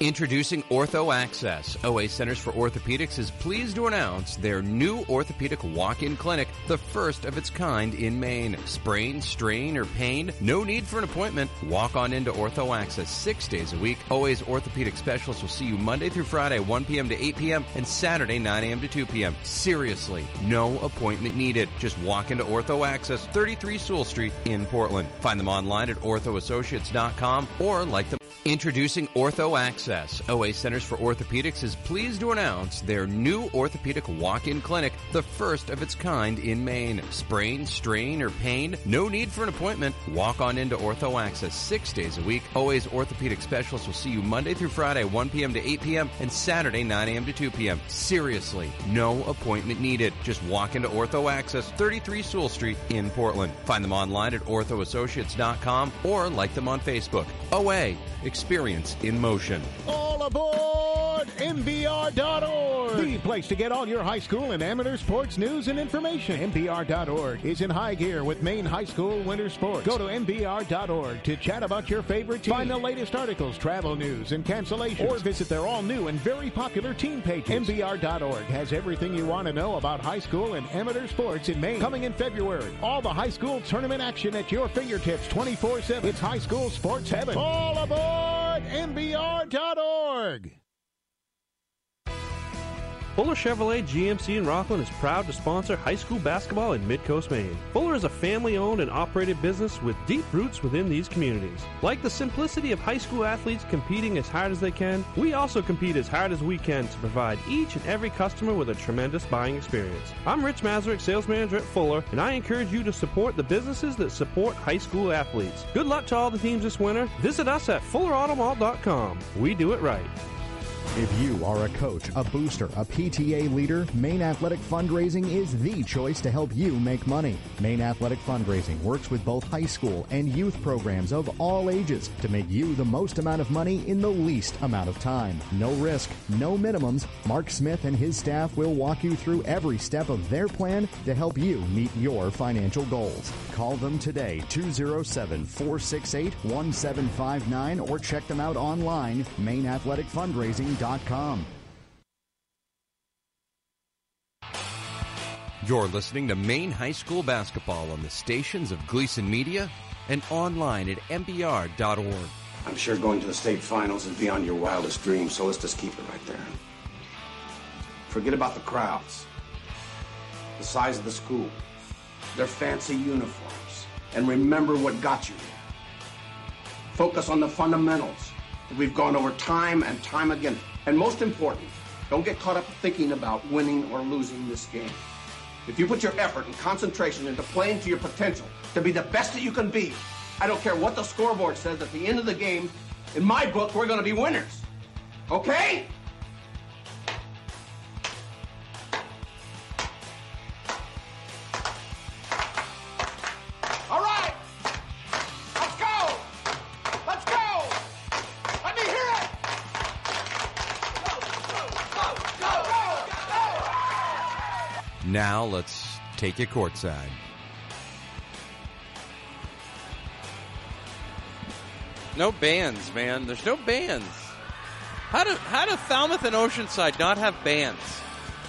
Introducing Ortho Access. OA Centers for Orthopedics is pleased to announce their new orthopedic walk-in clinic, the first of its kind in Maine. Sprain, strain, or pain? No need for an appointment. Walk on into Ortho Access six days a week. OA's orthopedic specialists will see you Monday through Friday, 1 p.m. to 8 p.m. and Saturday, 9 a.m. to 2 p.m. Seriously, no appointment needed. Just walk into Ortho Access, 33 Sewell Street in Portland. Find them online at orthoassociates.com or like them. Introducing Ortho Access. OA Centers for Orthopedics is pleased to announce their new orthopedic walk-in clinic, the first of its kind in Maine. Sprain, strain, or pain? No need for an appointment. Walk on into Ortho Access six days a week. OA's orthopedic specialists will see you Monday through Friday, 1 p.m. to 8 p.m. and Saturday, 9 a.m. to 2 p.m. Seriously, no appointment needed. Just walk into Ortho Access, 33 Sewell Street in Portland. Find them online at orthoassociates.com or like them on Facebook. OA, experience in motion. All aboard MBR.org, the place to get all your high school and amateur sports news and information. MBR.org is in high gear with Maine High School winter sports. Go to MBR.org to chat about your favorite team. Find the latest articles, travel news, and cancellations, or visit their all new and very popular team pages. MBR.org has everything you want to know about high school and amateur sports in Maine. Coming in February, all the high school tournament action at your fingertips 24 7. It's high school sports heaven. All aboard MBR.org. Fuller Chevrolet GMC in Rockland is proud to sponsor high school basketball in Midcoast Maine. Fuller is a family owned and operated business with deep roots within these communities. Like the simplicity of high school athletes competing as hard as they can, we also compete as hard as we can to provide each and every customer with a tremendous buying experience. I'm Rich Mazurek, sales manager at Fuller, and I encourage you to support the businesses that support high school athletes. Good luck to all the teams this winter. Visit us at FullerAutomall.com. We do it right. If you are a coach, a booster, a PTA leader, Maine Athletic Fundraising is the choice to help you make money. Maine Athletic Fundraising works with both high school and youth programs of all ages to make you the most amount of money in the least amount of time. No risk, no minimums. Mark Smith and his staff will walk you through every step of their plan to help you meet your financial goals. Call them today, 207 468 1759, or check them out online, MaineAthleticFundraising.com. You're listening to Maine High School basketball on the stations of Gleason Media and online at mbr.org. I'm sure going to the state finals is beyond your wildest dreams, so let's just keep it right there. Forget about the crowds, the size of the school, their fancy uniforms, and remember what got you there. Focus on the fundamentals that we've gone over time and time again. And most important, don't get caught up thinking about winning or losing this game. If you put your effort and concentration into playing to your potential to be the best that you can be, I don't care what the scoreboard says at the end of the game, in my book, we're going to be winners. Okay? Take you courtside. No bands, man. There's no bands. How do how do Falmouth and Oceanside not have bands?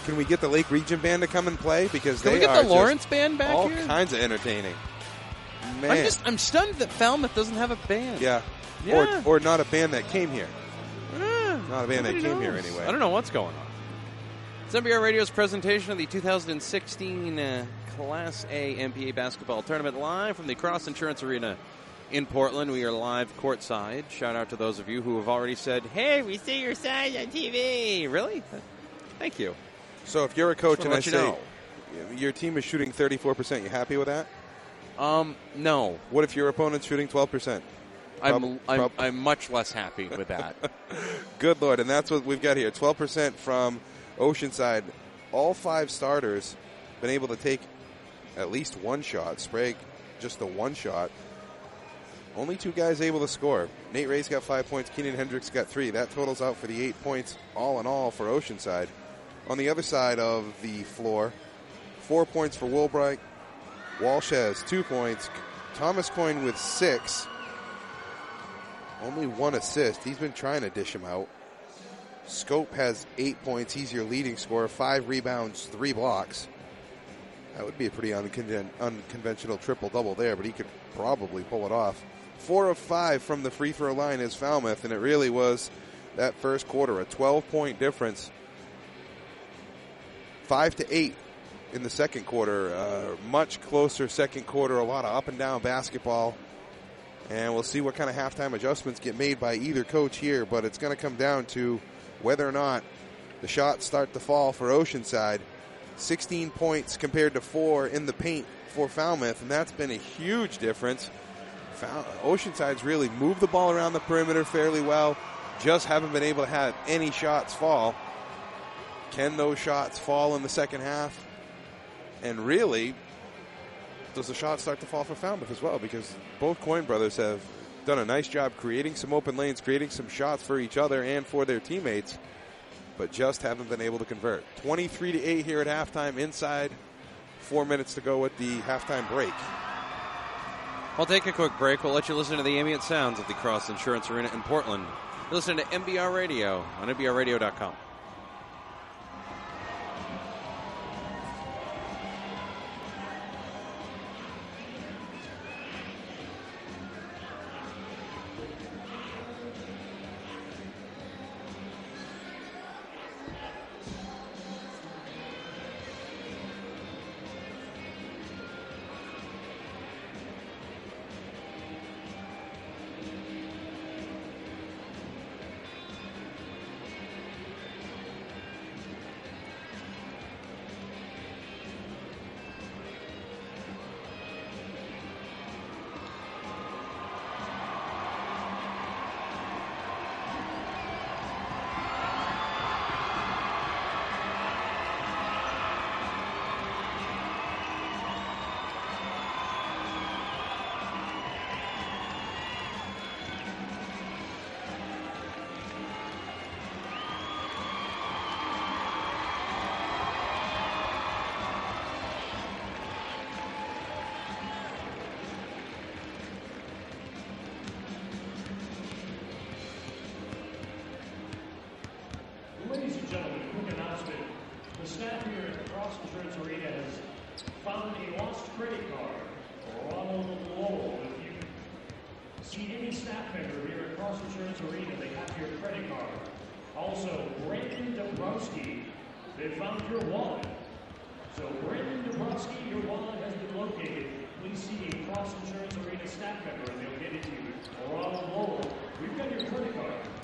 Can we get the Lake Region Band to come and play? Because Can they we get are the Lawrence Band back all here? kinds of entertaining. Man, I'm just I'm stunned that Falmouth doesn't have a band. yeah. Yeah. Or, or not a band that came here. Eh, Not a band that nobody came here anyway. I don't know what's going on. It's MBR Radio's presentation of the 2016 uh, Class A MPA basketball tournament live from the Cross Insurance Arena in Portland. We are live courtside. Shout out to those of you who have already said, "Hey, we see your sign on TV." Really? Thank you. So if you're a coach and I you say know. your team is shooting 34%, you happy with that? Um, no. What if your opponent's shooting 12%? I'm, Prob- I'm, prob- I'm much less happy with that. Good lord, and that's what we've got here. 12% from Oceanside. All five starters been able to take at least one shot. Sprague just the one shot. Only two guys able to score. Nate Ray's got five points. Keenan Hendricks got three. That totals out for the eight points all in all for Oceanside. On the other side of the floor, four points for Wilbright. Walsh has two points. Thomas Coyne with six. Only one assist. He's been trying to dish him out. Scope has eight points. He's your leading scorer. Five rebounds, three blocks. That would be a pretty unconven- unconventional triple double there, but he could probably pull it off. Four of five from the free throw line is Falmouth, and it really was that first quarter a 12 point difference. Five to eight in the second quarter. Uh, much closer second quarter. A lot of up and down basketball. And we'll see what kind of halftime adjustments get made by either coach here, but it's going to come down to whether or not the shots start to fall for Oceanside. 16 points compared to four in the paint for Falmouth, and that's been a huge difference. Oceanside's really moved the ball around the perimeter fairly well, just haven't been able to have any shots fall. Can those shots fall in the second half? And really, does the shot start to fall for Falmouth as well? Because both Coyne brothers have done a nice job creating some open lanes, creating some shots for each other and for their teammates, but just haven't been able to convert. 23 to 8 here at halftime inside. Four minutes to go with the halftime break. I'll take a quick break. We'll let you listen to the ambient sounds of the Cross Insurance Arena in Portland. Listen to MBR Radio on MBRRadio.com. Also, Brandon Dabrowski, they found your wallet. So, Brandon Dabrowski, your wallet has been located. Please see a Cross Insurance Arena staff member and they'll get it to you. Ronald Lowell, we've got your credit card.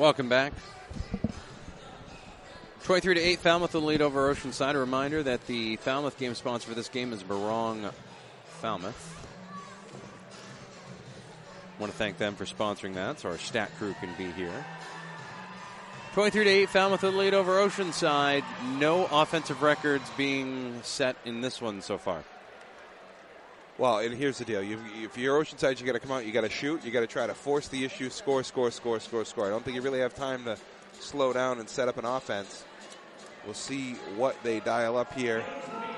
Welcome back. 23 to 8, Falmouth will lead over Oceanside. A reminder that the Falmouth game sponsor for this game is Barong Falmouth. want to thank them for sponsoring that, so our stat crew can be here. 23 to 8, Falmouth lead over Oceanside. No offensive records being set in this one so far. Well, and here's the deal: you, if you're Oceanside, you got to come out, you got to shoot, you got to try to force the issue, score, score, score, score, score. I don't think you really have time to slow down and set up an offense. We'll see what they dial up here.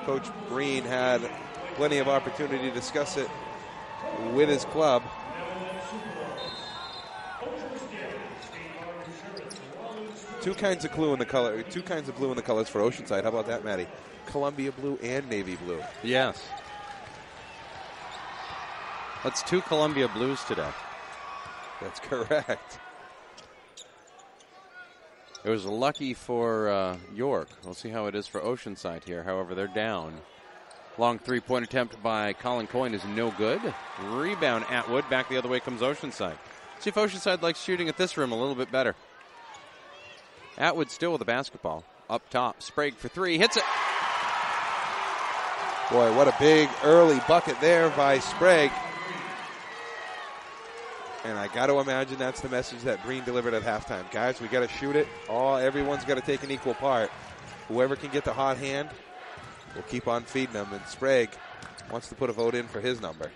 Coach Green had plenty of opportunity to discuss it with his club. Two kinds of blue in the color. Two kinds of blue in the colors for Oceanside. How about that, Maddie? Columbia blue and navy blue. Yes. That's two Columbia Blues today. That's correct. It was lucky for uh, York. We'll see how it is for Oceanside here. However, they're down. Long three point attempt by Colin Coyne is no good. Rebound Atwood. Back the other way comes Oceanside. See if Oceanside likes shooting at this rim a little bit better. Atwood still with the basketball. Up top. Sprague for three. Hits it. Boy, what a big early bucket there by Sprague. And I got to imagine that's the message that Breen delivered at halftime. Guys, we got to shoot it. All everyone's got to take an equal part. Whoever can get the hot hand, we'll keep on feeding them. And Sprague wants to put a vote in for his number.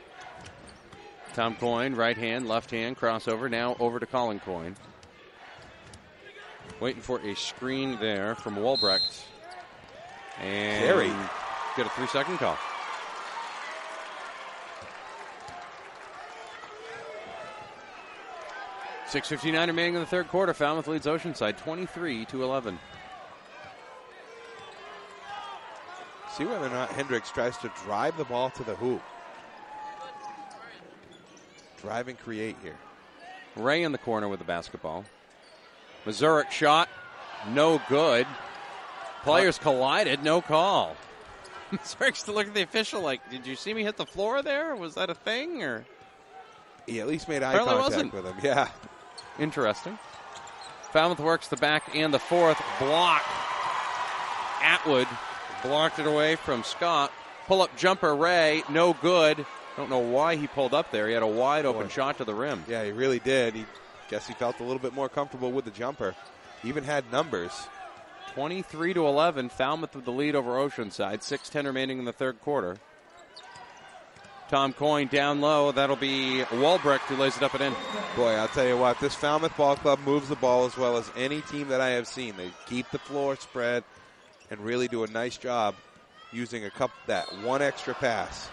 Tom Coyne, right hand, left hand, crossover. Now over to Colin Coyne. Waiting for a screen there from Walbrecht. And Carey. get a three second call. Six fifty nine remaining in the third quarter. Falmouth leads Oceanside twenty three to eleven. See whether or not Hendricks tries to drive the ball to the hoop. Drive and create here. Ray in the corner with the basketball. Mazurek shot, no good. Players collided, no call. Mazurek's to look at the official like, did you see me hit the floor there? Was that a thing or? He at least made eye Apparently contact wasn't. with him. Yeah. Interesting. Falmouth works the back and the fourth block. Atwood blocked it away from Scott. Pull up jumper Ray, no good. Don't know why he pulled up there. He had a wide open Boy. shot to the rim. Yeah, he really did. He guess he felt a little bit more comfortable with the jumper. Even had numbers. 23 to 11. Falmouth with the lead over Oceanside. 6:10 remaining in the third quarter. Tom Coyne down low. That'll be Walbrecht who lays it up and in. Boy, I'll tell you what, this Falmouth Ball Club moves the ball as well as any team that I have seen. They keep the floor spread and really do a nice job using a cup that one extra pass.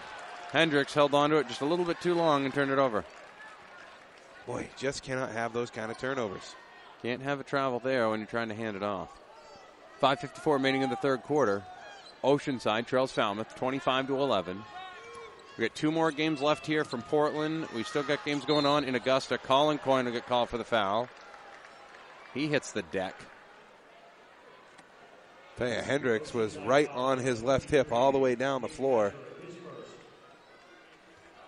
Hendricks held on to it just a little bit too long and turned it over. Boy, just cannot have those kind of turnovers. Can't have a travel there when you're trying to hand it off. 5:54 remaining in the third quarter. Oceanside trails Falmouth 25 to 11. We got two more games left here from Portland. We still got games going on in Augusta. Colin Coyne will get called for the foul. He hits the deck. Tell you, Hendricks was right on his left hip all the way down the floor.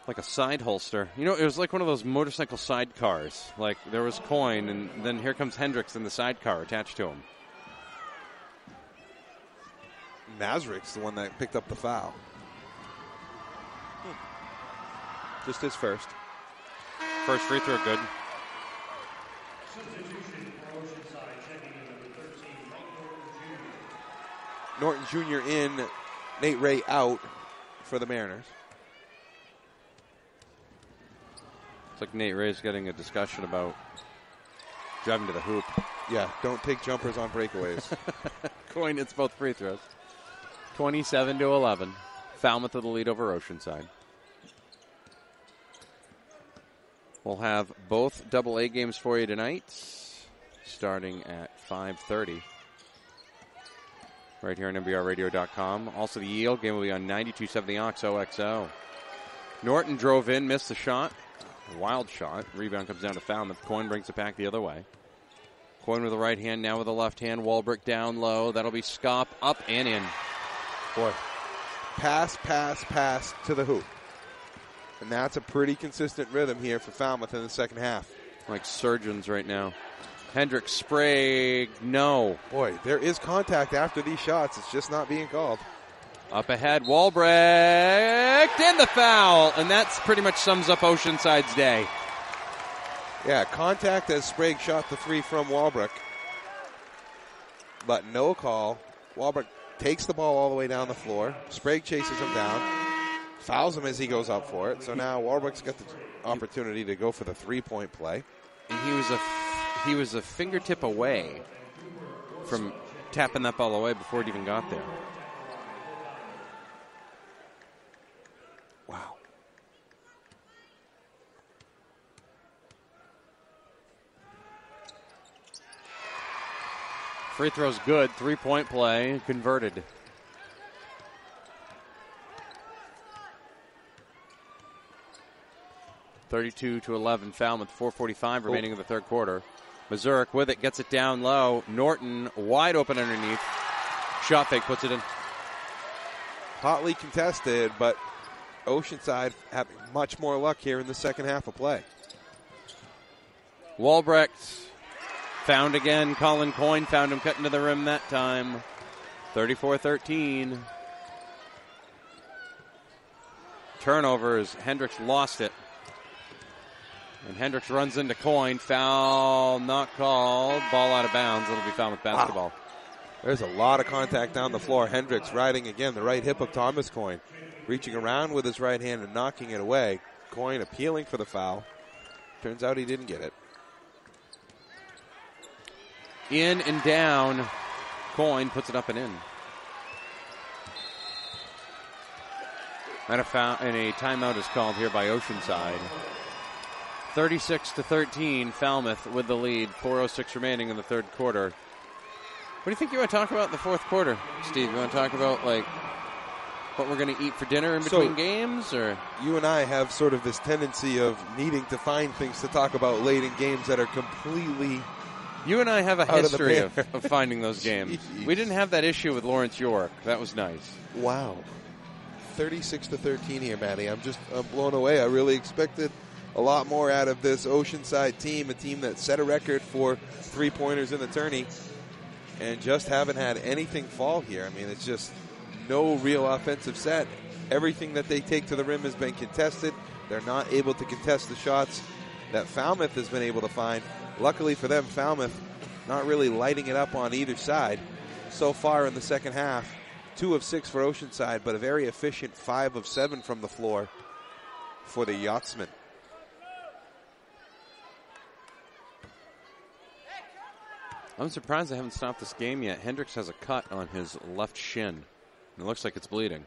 like a side holster. You know, it was like one of those motorcycle sidecars. Like there was Coyne, and then here comes Hendricks in the sidecar attached to him. Mazurek's the one that picked up the foul. Just his first. First free throw, good. Substitution for Oceanside, checking in number 13, Norton Jr. In, Nate Ray out for the Mariners. It's like Nate Ray's getting a discussion about driving to the hoop. Yeah, don't take jumpers on breakaways. Coyne it's both free throws. 27 to 11. Falmouth with the lead over Oceanside. We'll have both double A games for you tonight, starting at 5:30. Right here on MBRRadio.com. Also, the Yield game will be on 92.7 the Ox OXO. Norton drove in, missed the shot. Wild shot. Rebound comes down to Falmouth. Coyne brings it back the other way. Coyne with the right hand, now with the left hand. Walbrick down low. That'll be Scop up and in. Boy, pass, pass, pass to the hoop. And that's a pretty consistent rhythm here for Falmouth in the second half. Like surgeons right now. Hendrick Sprague, no. Boy, there is contact after these shots. It's just not being called. Up ahead, Walbrecht and the foul. And that's pretty much sums up Oceanside's day. Yeah, contact as Sprague shot the three from Walbrook. But no call. Walbrook takes the ball all the way down the floor. Sprague chases him down. Fouls him as he goes up for it. So now Warwick's got the opportunity to go for the three point play. And he was a he was a fingertip away from tapping that ball away before it even got there. Wow. Free throw's good. Three point play converted. Thirty-two to eleven. Falmouth. Four forty-five oh. remaining in the third quarter. Mazurek with it gets it down low. Norton wide open underneath. Shot fake puts it in. Hotly contested, but Oceanside having much more luck here in the second half of play. Walbrecht found again. Colin Coyne found him cutting to the rim that time. 34 13. Turnovers. Hendricks lost it. And Hendricks runs into Coyne. Foul not called. Ball out of bounds. It'll be found with basketball. There's a lot of contact down the floor. Hendricks riding again the right hip of Thomas Coyne. reaching around with his right hand and knocking it away. Coyne appealing for the foul. Turns out he didn't get it. In and down. Coyne puts it up and in. And a, foul, and a timeout is called here by Oceanside. 36 to 13, Falmouth with the lead. 4:06 remaining in the third quarter. What do you think you want to talk about in the fourth quarter, Steve? You want to talk about like what we're going to eat for dinner in So- between games, or You and I have sort of this tendency of needing to find things to talk about late in games that are completely. you and I have a Out of history of, of finding those games. Jeez. We didn't have that issue with Lawrence York. That was nice. Wow. 36 to 13 here, Maddie. I'm just I'm blown away. I really expected a lot more out of this Oceanside team, a team that set a record for three pointers in the tourney, and just haven't had anything fall here. I mean, it's just no real offensive set. Everything that they take to the rim has been contested. They're not able to contest the shots that Falmouth has been able to find. Luckily for them, Falmouth not really lighting it up on either side so far in the second half. Two of six for Oceanside, but a very efficient five of seven from the floor for the Yachtsmen. I'm surprised they haven't stopped this game yet. Hendricks has a cut on his left shin. And it looks like it's bleeding.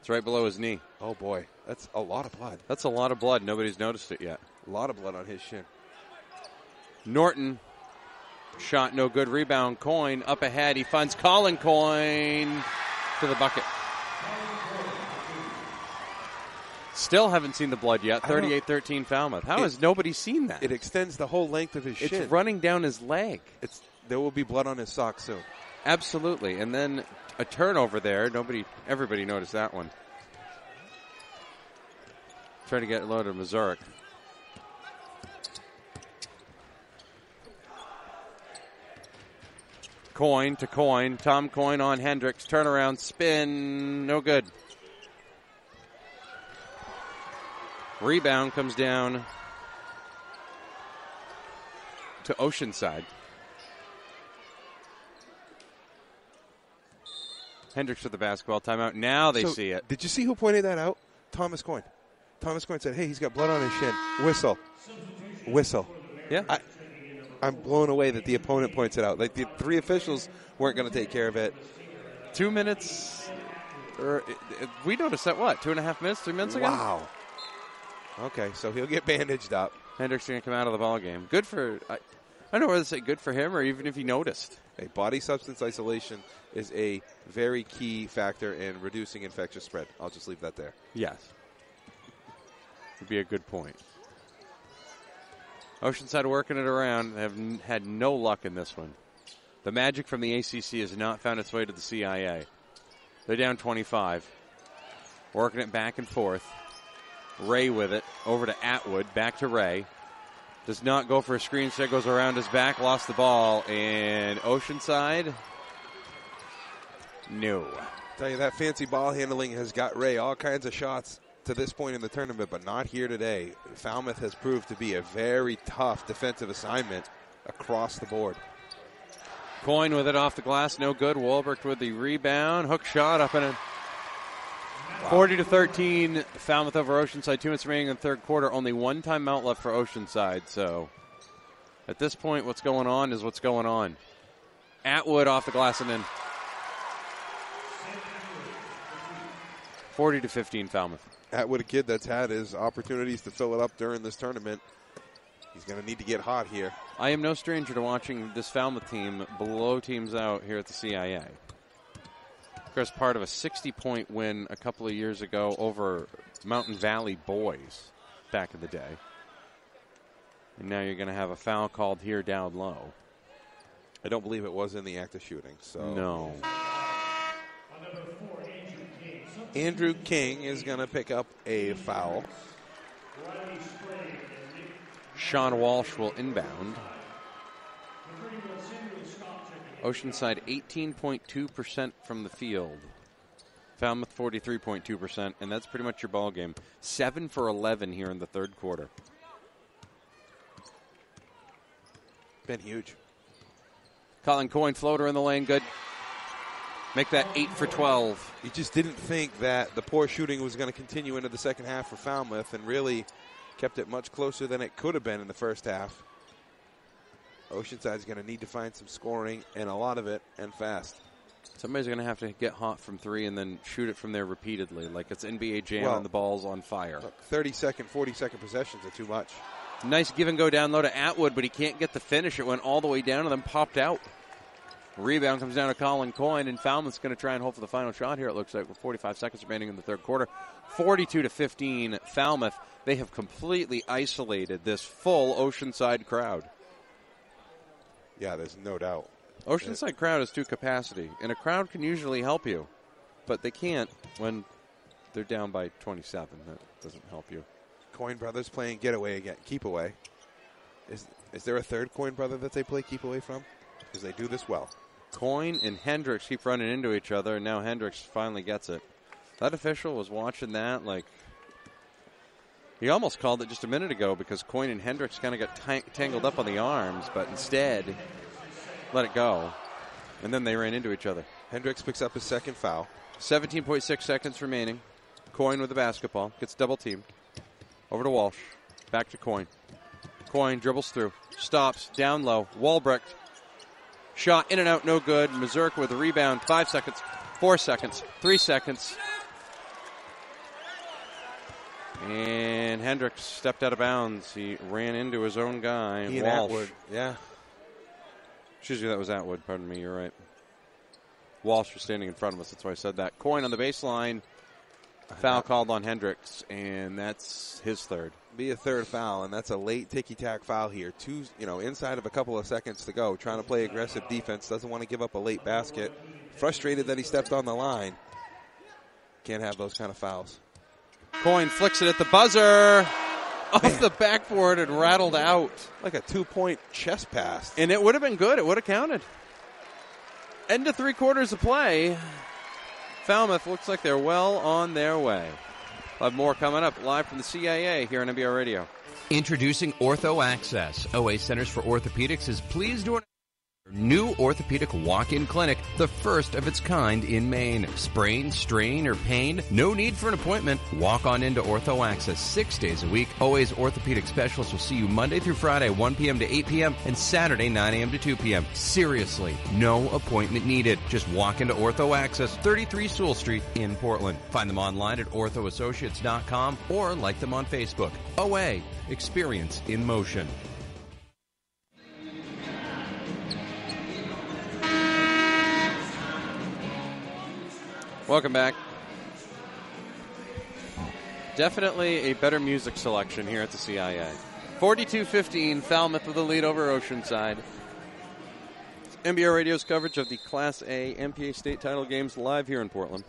It's right below his knee. Oh boy, that's a lot of blood. That's a lot of blood. Nobody's noticed it yet. A lot of blood on his shin. Norton shot no good. Rebound. Coyne up ahead. He finds Colin Coyne to the bucket. Still haven't seen the blood yet. I don't- 38-13 Falmouth. How It- has nobody seen that? It extends the whole length of his it's shin. running down his leg. It's there will be blood on his sock soon. Absolutely. And then a turnover there. Nobody, everybody noticed that one. Trying to get low of Mazurek. Coyne to Coyne. Tom Coyne on Hendricks. Turnaround spin. No good. Rebound comes down to Oceanside. Hendricks with the basketball timeout. Now they So, see it. Did you see who pointed that out? Thomas Coyne. Thomas Coyne said, "Hey, he's got blood on his shin. Whistle, whistle." Yeah. I, I'm blown away that the opponent points it out. Like the three officials weren't going to take care of it. Two minutes. Or, uh, we noticed that what? Two and a half minutes, three minutes ago? Wow. Okay, so he'll get bandaged up. Hendricks going to come out of the ball game. Good for. I, I don't know whether to say good for him or even if he noticed. A body substance isolation is a very key factor in reducing infectious spread. I'll just leave that there. Yes. Would be a good point. Oceanside working it around. Have n- had no luck in this one. The magic from the ACC has not found its way to the CIA. They're down 25. Working it back and forth. Ray with it. Over to Atwood. Back to Ray. Does not go for a screen. Instead goes around his back. Lost the ball. And Oceanside. No. Tell you that fancy ball handling has got Ray all kinds of shots to this point in the tournament, but not here today. Falmouth has proved to be a very tough defensive assignment across the board. Coyne with it off the glass, no good. Walbert with the rebound. Hook shot up and in. 40 to 13, Falmouth over Oceanside. Two minutes remaining in the third quarter. Only one timeout left for Oceanside. So at this point, what's going on is what's going on. Atwood off the glass and in. 40 to 15, Falmouth. Atwood, a kid that's had his opportunities to fill it up during this tournament. He's going to need to get hot here. I am no stranger to watching this Falmouth team blow teams out here at the CIA. Of course, part of a 60 point win a couple of years ago over Mountain Valley Boys back in the day. And now you're going to have a foul called here down low. I don't believe it was in the act of shooting. So No. Andrew King is going to pick up a foul. Sean Walsh will inbound. Oceanside 18.2% from the field. Falmouth 43.2%, and that's pretty much your ball game. 7 for 11 here in the third quarter. Been huge. Colin Coyne floater in the lane, good. Make that 8 for 12. You just didn't think that the poor shooting was going to continue into the second half for Falmouth and really kept it much closer than it could have been in the first half. Oceanside's going to need to find some scoring and a lot of it and fast. Somebody's going to have to get hot from three and then shoot it from there repeatedly, like it's NBA Jam Well- and the ball's on fire. Look, 30 second, 40 second possessions are too much. Nice give and go down low to Atwood, but he can't get the finish. It went all the way down and then popped out. Rebound comes down to Colin Coyne, and Falmouth's going to try and hope for the final shot here. It looks like with 45 seconds remaining in the third quarter, 42 to 15. Falmouth. They have completely isolated this full Oceanside crowd. Yeah, there's no doubt. Oceanside crowd is to capacity, and a crowd can usually help you, but they can't when they're down by 27. That doesn't help you. Coyne brothers playing getaway again, keep away. Is is there a third Coyne brother that they play keep away from? Because they do this well. Coyne and Hendricks keep running into each other, and now Hendricks finally gets it. That official was watching that like he almost called it just a minute ago because Coyne and Hendricks kind of got tang- tangled up on the arms, but instead let it go, and then they ran into each other. Hendricks picks up his second foul. 17.6 seconds remaining. Coyne with the basketball gets double teamed. Over to Walsh. Back to Coyne. Coyne dribbles through. Stops. Down low. Walbrecht. Shot in and out. No good. Mazurek with a rebound. Five seconds. Four seconds. Three seconds. And Hendricks stepped out of bounds. He ran into his own guy. He Walsh. Atwood. Yeah. Excuse me, that was Atwood. Pardon me. You're right. Walsh was standing in front of us. That's why I said that. Coyne on the baseline. Foul called on Hendricks, and that's his third. Be a third foul, and that's a late ticky tack foul here. Two, you know, inside of a couple of seconds to go, trying to play aggressive defense. Doesn't want to give up a late basket. Frustrated that he stepped on the line. Can't have those kind of fouls. Coyne flicks it at the buzzer oh, off the backboard and rattled out. Like a two point chest pass. And it would have been good. It would have counted. End of three quarters of play. Falmouth looks like they're well on their way. We'll have more coming up live from the CIA here on MBR Radio. Introducing Ortho Access. OA Centers for Orthopedics is pleased to announce their new orthopedic walk-in clinic, the first of its kind in Maine. Sprain, strain, or pain? No need for an appointment. Walk on into Ortho Access six days a week. OA's orthopedic specialists will see you Monday through Friday, 1 p.m. to 8 p.m. and Saturday, 9 a.m. to 2 p.m. Seriously, no appointment needed. Just walk into Ortho Access, 33 Sewell Street in Portland. Find them online at orthoassociates.com or like them on Facebook. OA, experience in motion. Welcome back. Definitely a better music selection here at the CIA. 42-15, Falmouth with the lead over Oceanside. MBR Radio's coverage of the Class A MPA state title games live here in Portland.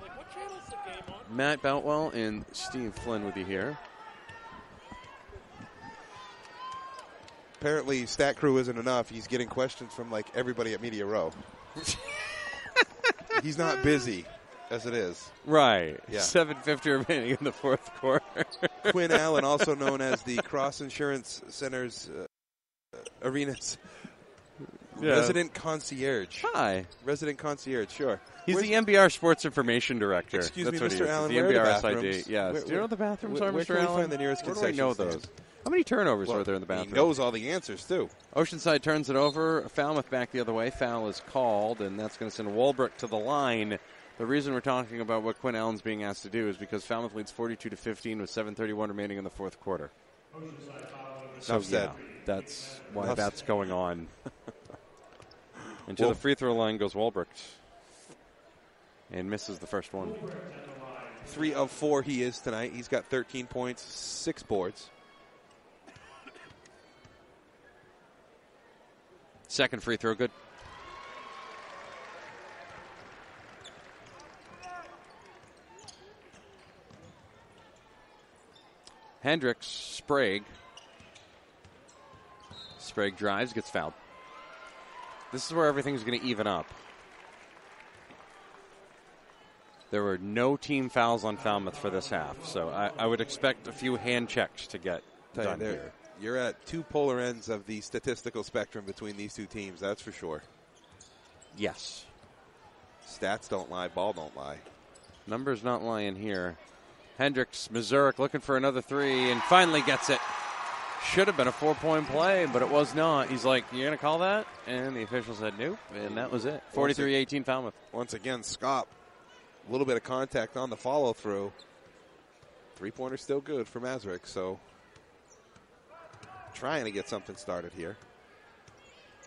Matt Boutwell and Steve Flynn with you here. Apparently, Stat Crew isn't enough. He's getting questions from like everybody at Media Row. He's not busy as it is. Right. Yeah. 7.50 remaining in the fourth quarter. Quinn Allen, also known as the Cross Insurance Center's uh, Arena's Yeah. Resident concierge. Hi. Resident concierge, sure. He's Where's- the MBR Sports Information Director. Excuse That's me, what Mr. Allen, The where MBR? SID. Yes. Where- Do you know the bathrooms where- are, where Mr. Allen? find the nearest Where do I know concession those? How many turnovers Well, were there in the bathroom? He knows all the answers too. Oceanside turns it over. Falmouth back the other way. Foul is called, and that's going to send Walbrook to the line. The reason we're talking about what Quinn Allen's being asked to do is because Falmouth leads 42 to 15 with 7:31 remaining in the fourth quarter. So yeah, that's why Enough that's going on. and to Well- the free throw line goes Walbrook, and misses the first one. Three of four he is tonight. He's got 13 points, six boards. Second free throw, good. Hendricks, Sprague. Sprague drives, gets fouled. This is where everything's going to even up. There were no team fouls on Falmouth for this half, so I, I would expect a few hand checks to get Tell you, done there- here. You're at two polar ends of the statistical spectrum between these two teams, that's for sure. Yes. Stats don't lie, ball don't lie. Numbers not lying here. Hendricks, Missouri looking for another three and finally gets it. Should have been a four point play, but it was not. He's like, You're going to call that? And the official said nope, and that was it. 43 18 Falmouth. Once again, Scott, a little bit of contact on the follow through. Three pointer still good for Masrick, so trying to get something started here.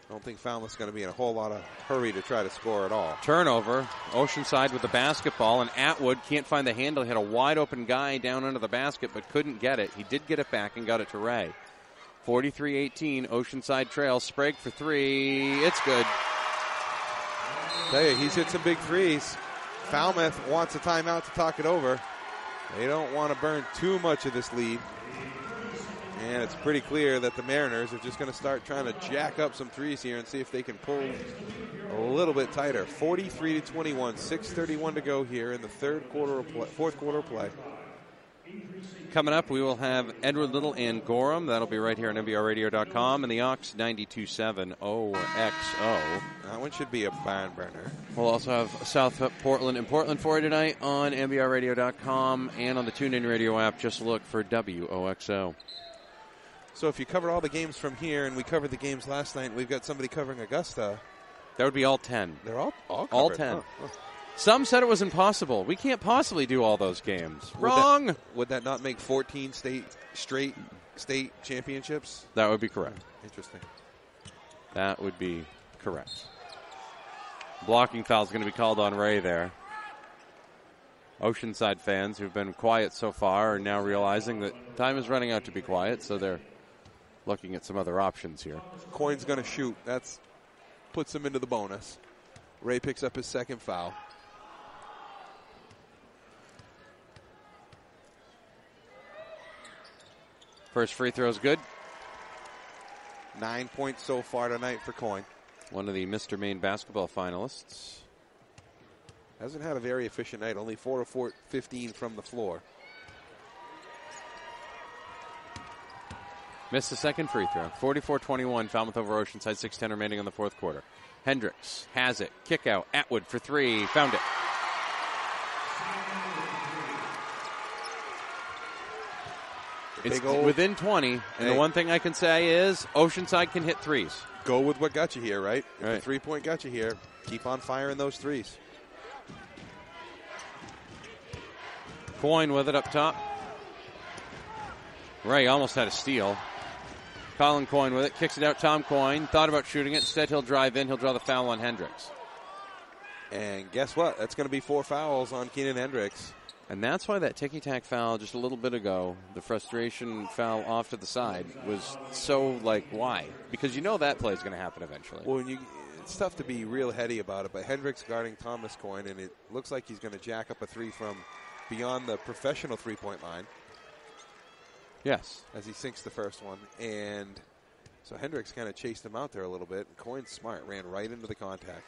I don't think Falmouth's going to be in a whole lot of hurry to try to score at all. Turnover. Oceanside with the basketball, and Atwood can't find the handle. He had a wide open guy down under the basket, but couldn't get it. He did get it back and got it to Ray. 43 18, Oceanside Trail. Sprague for three. It's good. Tell you, he's hit some big threes. Falmouth wants a timeout to talk it over. They don't want to burn too much of this lead. And it's pretty clear that the Mariners are just going to start trying to jack up some threes here and see if they can pull a little bit tighter. 43 to 21, 6:31 to go here in the third quarter of play, fourth quarter of play. Coming up, we will have Edward Little and Gorham. That'll be right here on MBRRadio.com and the Ox 92.7 OXO. That one should be a barn burner. We'll also have South Portland and Portland for you tonight on MBRRadio.com and on the TuneIn Radio app. Just look for WOXO. So if you cover all the games from here, and we covered the games last night, we've got somebody covering Augusta. That would be all 10. They're all all, All 10. Huh, huh. Some said it was impossible. We can't possibly do all those games. Would that- Wrong. Would that not make 14 state straight state championships? That would be correct. Interesting. That would be correct. Blocking foul is going to be called on Ray there. Oceanside fans who've been quiet so far are now realizing that time is running out to be quiet, so they're looking at some other options here. Coyne's going to shoot. That's puts him into the bonus. Ray picks up his second foul. First free throw is good. Nine points so far tonight for Coyne. One of the Mr. Maine basketball finalists. Hasn't had a very efficient night. Only 4 of 4, 15 from the floor. Missed the second free throw. 44 21, Falmouth over Oceanside, 6'10 remaining in the fourth quarter. Hendricks has it. Kick out. Atwood for three. Found it. It's within 20, and the one thing I can say is Oceanside can hit threes. Go with what got you here, right? If the Right. three point got you here, keep on firing those threes. Coyne with it up top. Ray almost had a steal. Colin Coyne with it, kicks it out. Tom Coyne thought about shooting it. Instead, he'll drive in. He'll draw the foul on Hendricks. And guess what? That's going to be four fouls on Keenan Hendricks. And that's why that ticky tack foul just a little bit ago, the frustration foul off to the side, was so like, why? Because you know that play is going to happen eventually. Well, you, it's tough to be real heady about it, but Hendricks guarding Thomas Coyne, and it looks like he's going to jack up a three from beyond the professional three point line yes. as he sinks the first one. And so Hendricks kind of chased him out there a little bit. And Coyne's smart, ran right into the contact.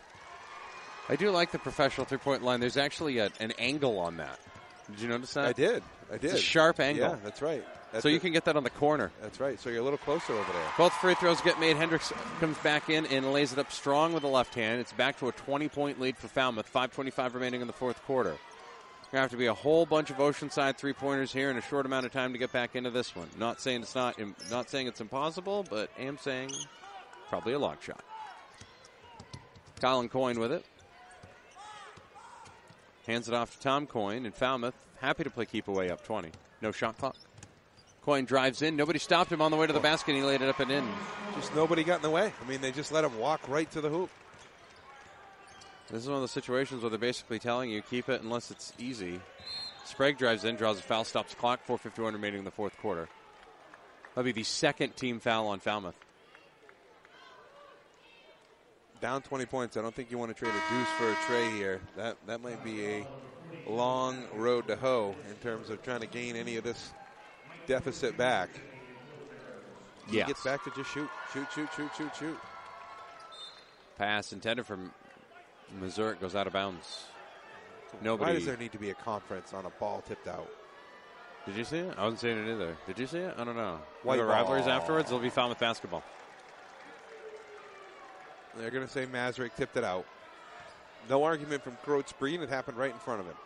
I do like the professional three point line. There's actually a, an angle on that. Did you notice that? I did. I did. It's a sharp angle. Yeah, that's right. That's so you it. can get that on the corner. That's right. So you're a little closer over there. Both free throws get made. Hendricks comes back in and lays it up strong with the left hand. It's back to a 20 point lead for Falmouth. 5.25 remaining in the fourth quarter. To have to be a whole bunch of Oceanside three pointers here in a short amount of time to get back into this one. Not saying it's not, not saying it's impossible, but am saying probably a long shot. Colin Coyne with it. Hands it off to Tom Coyne, and Falmouth happy to play keep away up 20. No shot clock. Coyne drives in. Nobody stopped him on the way to the basket. He laid it up and in. Just nobody got in the way. I mean, they just let him walk right to the hoop. This is one of the situations where they're basically telling you keep it unless it's easy. Sprague drives in, draws a foul, stops clock. 4:51 remaining in the fourth quarter. That'll be the second team foul on Falmouth. Down 20 points. I don't think you want to trade a deuce for a tray here. That that might be a long road to hoe in terms of trying to gain any of this deficit back. He Yes. gets back to just shoot, shoot, shoot, shoot, shoot, shoot. Pass intended for Missouri goes out of bounds. Why does there need to be a conference on a ball tipped out? Did you see it? I wasn't seeing it either. Did you see it? I don't know. White the rivalries afterwards. It'll be with basketball. They're going to say Mazurek tipped it out. No argument from Croats Breen. It happened right in front of him.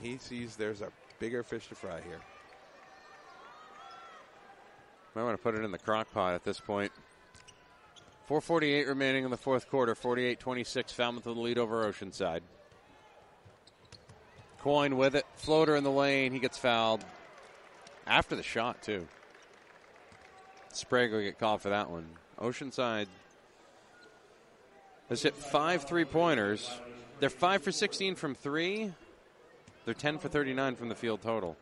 He sees there's a bigger fish to fry here. Might want to put it in the crock pot at this point. 448 remaining in the fourth quarter. 48-26. Falmouth with the lead over Oceanside. Coyne with it. Floater in the lane. He gets fouled. After the shot, too. Sprague will get called for that one. Oceanside has hit five three-pointers. They're 5 for 16 from three. They're 10 for 39 from the field total.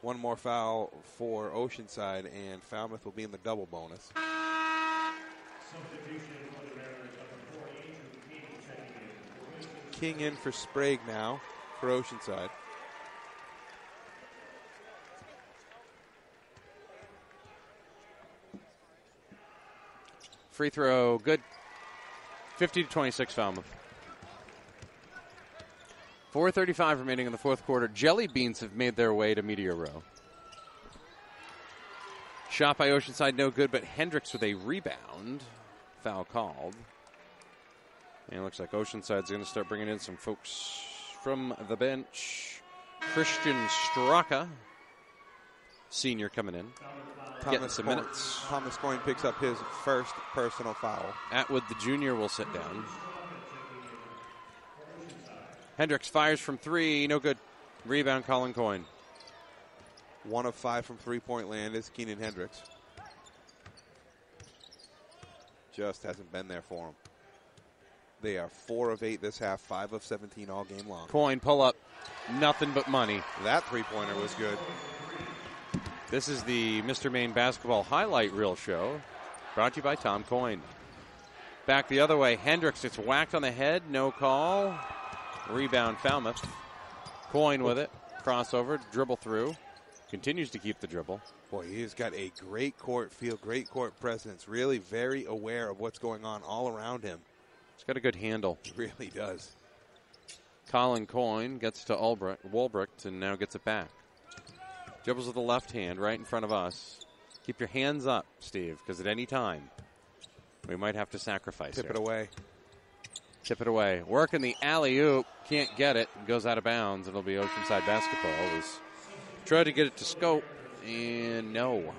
One more foul for Oceanside, and Falmouth will be in the double bonus. King in for Sprague now for Oceanside. Free throw, good. 50 to 26 Falmouth. 4.35 remaining in the fourth quarter. Jelly Beans have made their way to Meteor Row. Shot by Oceanside, no good, but Hendricks with a rebound. Foul called. And it looks like Oceanside's going to start bringing in some folks from the bench. Christian Straka, senior, coming in. Getting some Coyne- minutes. Thomas Coyne picks up his first personal foul. Atwood, the junior, will sit down. Hendricks fires from three, no good. Rebound, Colin Coyne. One of five from three point land is Keenan Hendricks. Just hasn't been there for him. They are four of eight this half, five of 17 all game long. Coyne pull up. Nothing but money. That three pointer was good. This is the Mr. Maine Basketball Highlight Reel Show, brought to you by Tom Coyne. Back the other way, Hendricks gets whacked on the head, no call. Rebound, Falmouth. Coyne with it, crossover, dribble through, continues to keep the dribble. Boy, he's got a great court feel, great court presence, really very aware of what's going on all around him. He's got a good handle. He really does. Colin Coyne gets to Ulbricht, Wolbricht and now gets it back. Dribbles with the left hand right in front of us. Keep your hands up, Steve, because at any time we might have to sacrifice. It. Tip here. it away. Tip it away. Working the alley oop. Can't get it. Goes out of bounds. It'll be Oceanside basketball. It was tried to get it to scope, and no.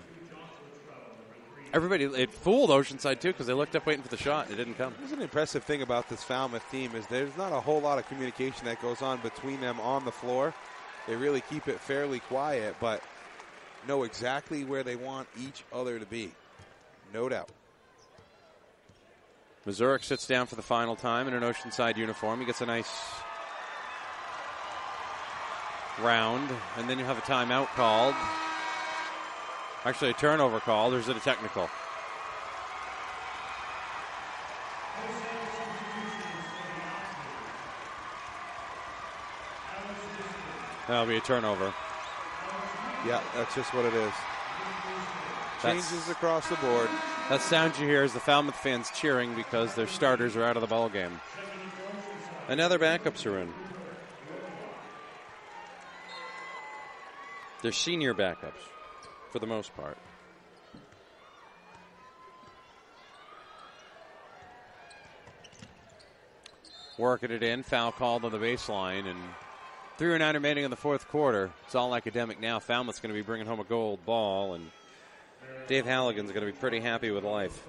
Everybody, it fooled Oceanside too because they looked up waiting for the shot. And it didn't come. There's an impressive thing about this Falmouth team is there's not a whole lot of communication that goes on between them on the floor. They really keep it fairly quiet, but know exactly where they want each other to be. No doubt. Missouri sits down for the final time in an Oceanside uniform. He gets a nice round, and then you have a timeout called. Actually, a turnover call. There's a technical. That'll be a turnover. Yeah, that's just what it is. Changes that's, across the board. That sound you hear is the Falmouth fans cheering because their starters are out of the ball game. And now their backups are in. They're senior backups for the most part. Working it in, foul called on the baseline, and three or nine remaining in the fourth quarter. It's all academic now. Falmouth's going to be bringing home a gold ball, and Dave Halligan's going to be pretty happy with life.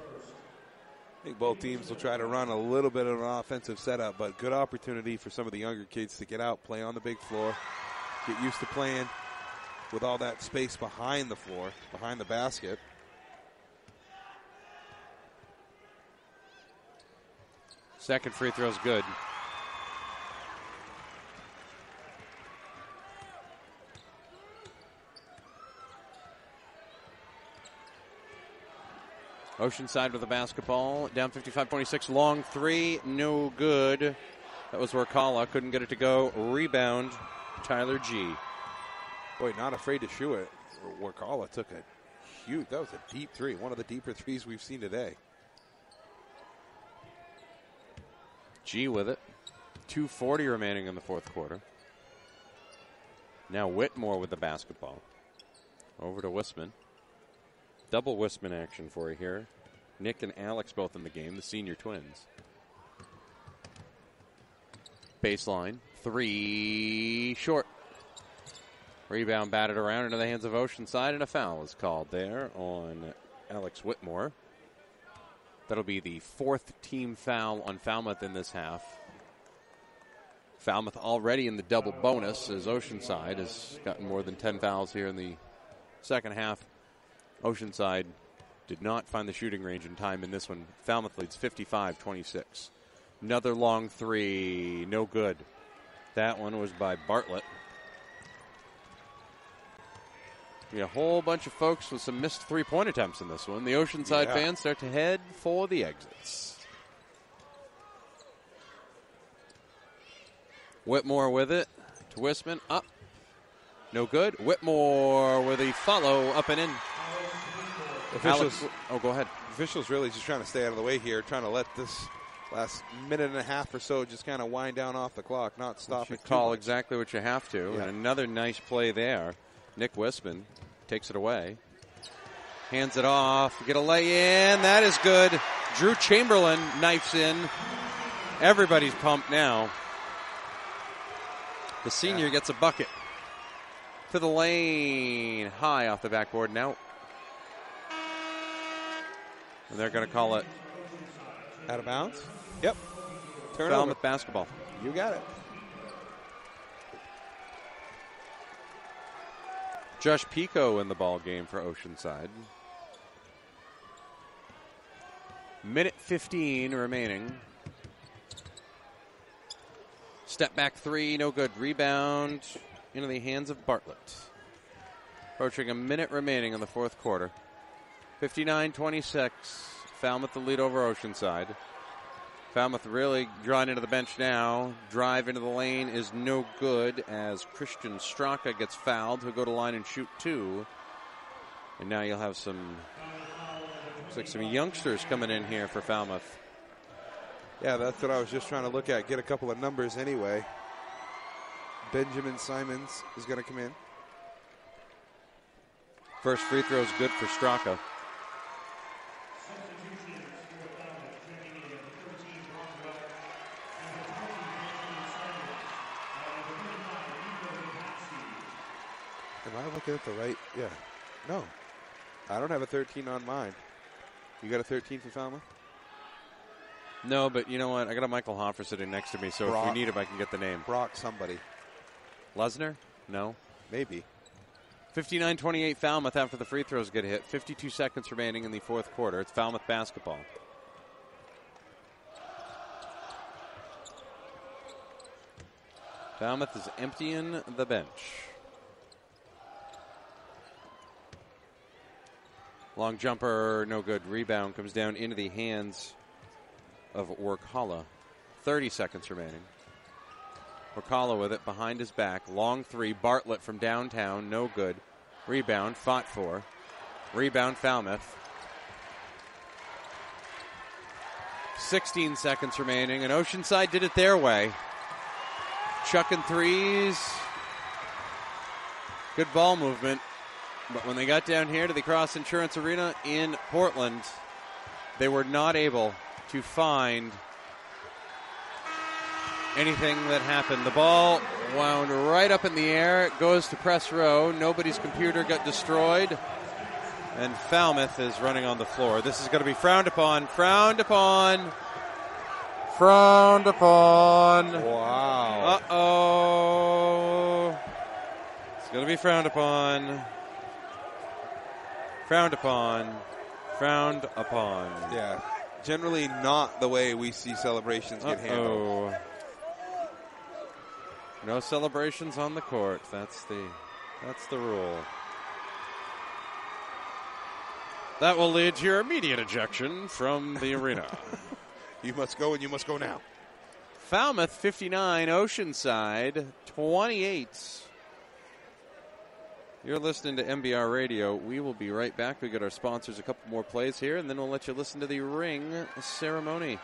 I think both teams will try to run a little bit of an offensive setup, but good opportunity for some of the younger kids to get out, play on the big floor, get used to playing with all that space behind the floor, behind the basket. Second free throw is good. Oceanside with the basketball. Down 55 26. Long three. No good. That was where Kala Couldn't get it to go. Rebound. Tyler G. Boy, not afraid to shoot it. Workala took a huge, that was a deep three. One of the deeper threes we've seen today. G with it. 240 remaining in the fourth quarter. Now Whitmore with the basketball. Over to Wisman. Double Wisman action for you here. Nick and Alex both in the game, the senior twins. Baseline. Three short. Rebound batted around into the hands of Oceanside, and a foul is called there on Alex Whitmore. That'll be the fourth team foul on Falmouth in this half. Falmouth already in the double bonus as Oceanside has gotten more than 10 fouls here in the second half. Oceanside did not find the shooting range in time in this one. Falmouth leads 55 26. Another long three, no good. That one was by Bartlett. A whole bunch of folks with some missed three point attempts in this one. The Oceanside Yeah. fans start to head for the exits. Whitmore with it to Wisman. Up. No good. Whitmore with a follow up and in. Officials, oh, go ahead. officials really just trying to stay out of the way here, trying to let this last minute and a half or so just kind of wind down off the clock, not stop it. call exactly what you have to. Yeah. And another nice play there. Nick Wisman takes it away. Hands it off. Get a lay in. That is good. Drew Chamberlain knifes in. Everybody's pumped now. The senior gets a bucket. To the lane. High off the backboard now. And they're going to call it Out of bounds? Yep. Turnover. Falmouth basketball. You got it. Josh Pico in the ball game for Oceanside. Minute 15 remaining. Step back three, no good. Rebound into the hands of Bartlett. Approaching a minute remaining in the fourth quarter. 59 26. Falmouth the lead over Oceanside. Falmouth really drawing into the bench now. Drive into the lane is no good as Christian Straka gets fouled. He'll go to line and shoot two. And now you'll have some, looks like some youngsters coming in here for Falmouth. Yeah, that's what I was just trying to look at. Get a couple of numbers anyway. Benjamin Simons is going to come in. First free throw is good for Straka. Am I looking at the right? Yeah. No. I don't have a 13 on mine. You got a 13 for Falmouth? No, but you know what? I got a Michael Hoffer sitting next to me, so if we need him, I can get the name. Brock somebody. Lesnar? No. Maybe. 59 28 Falmouth after the free throws get hit. 52 seconds remaining in the fourth quarter. It's Falmouth basketball. Falmouth is emptying the bench. Long jumper, no good. Rebound comes down into the hands of Workala. 30 seconds remaining. Workala with it behind his back. Long three. Bartlett from downtown. No good. Rebound. Fought for. Rebound. Falmouth. 16 seconds remaining, and Oceanside did it their way. Chucking threes. Good ball movement. But when they got down here to the Cross Insurance Arena in Portland, they were not able to find anything that happened. The ball wound right up in the air. It goes to press row. Nobody's computer got destroyed. And Falmouth is running on the floor. This is going to be frowned upon. Frowned upon. Frowned upon. Wow. Uh oh. It's going to be frowned upon. Frowned upon. Frowned upon. Yeah. Generally not the way we see celebrations get handled. Uh-oh. No celebrations on the court. That's the that's the rule. That will lead to your immediate ejection from the arena. You must go and you must go now. Falmouth 59, Oceanside 28. You're listening to MBR Radio. We will be right back. We got our sponsors a couple more plays here, and then we'll let you listen to the ring ceremony.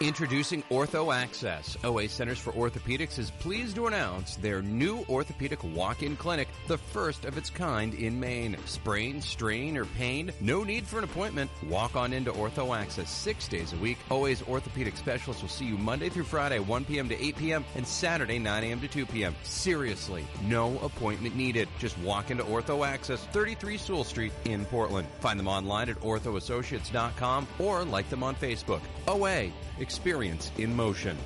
Introducing Ortho Access. OA Centers for Orthopedics is pleased to announce their new orthopedic walk-in clinic, the first of its kind in Maine. Sprain, strain, or pain? No need for an appointment. Walk on into Ortho Access six days a week. OA's orthopedic specialists will see you Monday through Friday, 1 p.m. to 8 p.m. and Saturday, 9 a.m. to 2 p.m. Seriously, no appointment needed. Just walk into Ortho Access, 33 Sewall Street in Portland. Find them online at orthoassociates.com or like them on Facebook. OA, experience in motion.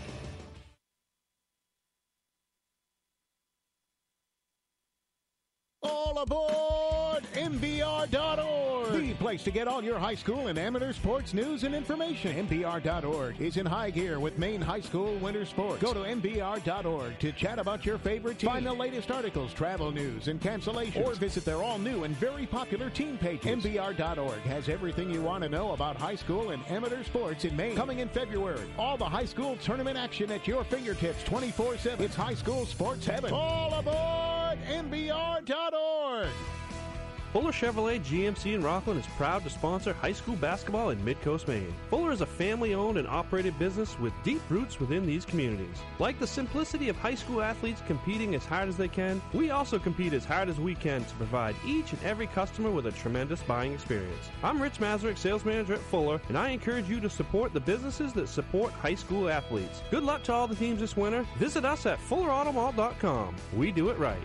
All aboard MBR.org, the place to get all your high school and amateur sports news and information. MBR.org is in high gear with Maine High School winter sports. Go to MBR.org to chat about your favorite team. Find the latest articles, travel news, and cancellations. Or visit their all new and very popular team pages. MBR.org has everything you want to know about high school and amateur sports in Maine. Coming in February, all the high school tournament action at your fingertips 24 7. It's high school sports heaven. All aboard MBR.org. Fuller Chevrolet GMC in Rockland is proud to sponsor high school basketball in Midcoast, Maine. Fuller is a family owned and operated business with deep roots within these communities. Like the simplicity of high school athletes competing as hard as they can, we also compete as hard as we can to provide each and every customer with a tremendous buying experience. I'm Rich Mazurek, sales manager at Fuller, and I encourage you to support the businesses that support high school athletes. Good luck to all the teams this winter. Visit us at FullerAutomall.com. We do it right.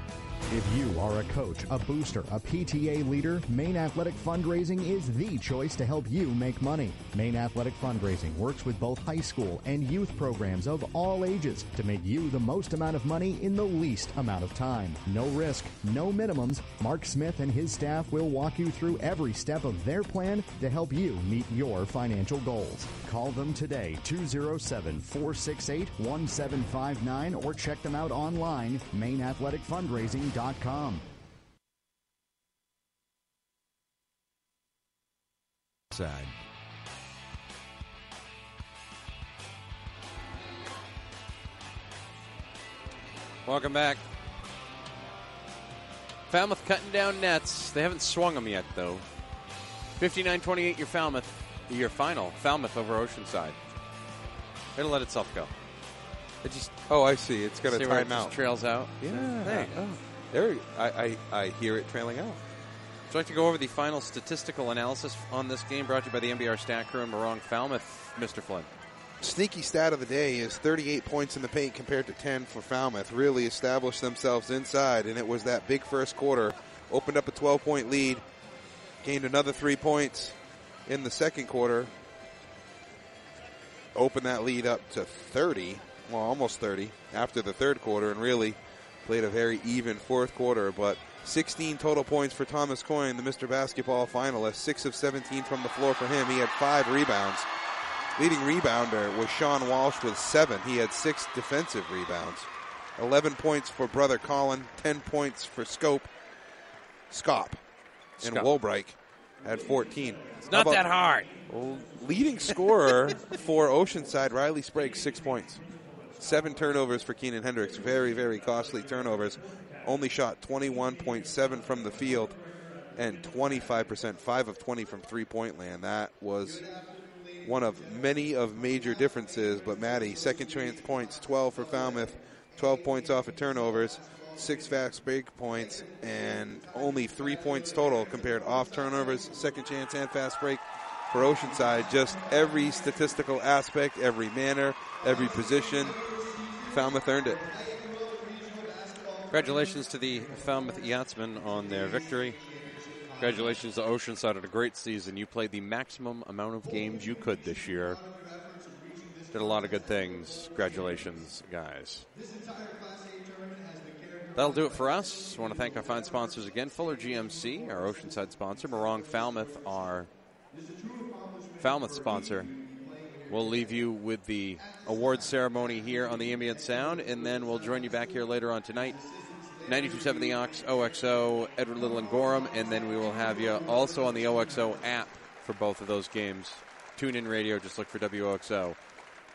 If you are a coach, a booster, a PTA leader, Maine Athletic Fundraising is the choice to help you make money. Maine Athletic Fundraising works with both high school and youth programs of all ages to make you the most amount of money in the least amount of time. No risk, no minimums. Mark Smith and his staff will walk you through every step of their plan to help you meet your financial goals. Call them today, 207 468 1759, or check them out online, MaineAthleticFundraising.com. Side. Welcome back. Falmouth cutting down nets. They haven't swung them yet, though. 59-28, your Falmouth, your final. Falmouth over Oceanside. It'll let itself go. It just oh, I see. It's got a See it just timeout. trails out. Yeah. Hey. Oh, there. I, I I hear it trailing out. Would you like to go over the final statistical analysis on this game brought to you by the MBR Stat Crew and Morong Falmouth, Mr. Flynn? Sneaky stat of the day is 38 points in the paint compared to 10 for Falmouth. Really established themselves inside, and it was that big first quarter. Opened up a 12 point lead, gained another three points in the second quarter. Opened that lead up to 30, well, almost 30 after the third quarter, and really played a very even fourth quarter. But 16 total points for Thomas Coyne, the Mr. Basketball finalist. 6 of 17 from the floor for him. He had five rebounds. Leading rebounder was Sean Walsh with seven. He had six defensive rebounds. 11 points for brother Colin, 10 points for Scope, Scop, and Scop. Wolbrike at 14. It's not that hard. Leading scorer for Oceanside, Riley Sprague, six points. Seven turnovers for Keenan Hendricks. Very, very costly turnovers. Only shot 21.7 from the field and 25%, 5 of 20 from three point land. That was one of many of major differences. But Maddie, second chance points, 12 for Falmouth, 12 points off of turnovers. six fast break points and only three points total compared off turnovers, second chance, and fast break for Oceanside. Just every statistical aspect, every manner, every position, Falmouth earned it. Congratulations to the Falmouth Yachtsmen on their victory. Congratulations to Oceanside on a great season. You played the maximum amount of games you could this year. Did a lot of good things. Congratulations, guys. That'll do it for us. I want to thank our fine sponsors again Fuller GMC, our Oceanside sponsor, Morong Falmouth, our Falmouth sponsor. We'll leave you with the award ceremony here on the Ambient Sound, and then we'll join you back here later on tonight. 92.7 The Ox, OXO, Edward Little and Gorham, and then we will have you also on the OXO app for both of those games. Tune in radio, just look for WOXO,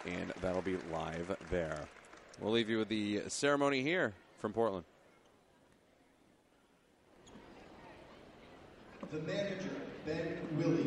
and that'll be live there. We'll leave you with the ceremony here from Portland. The manager, Ben Willie.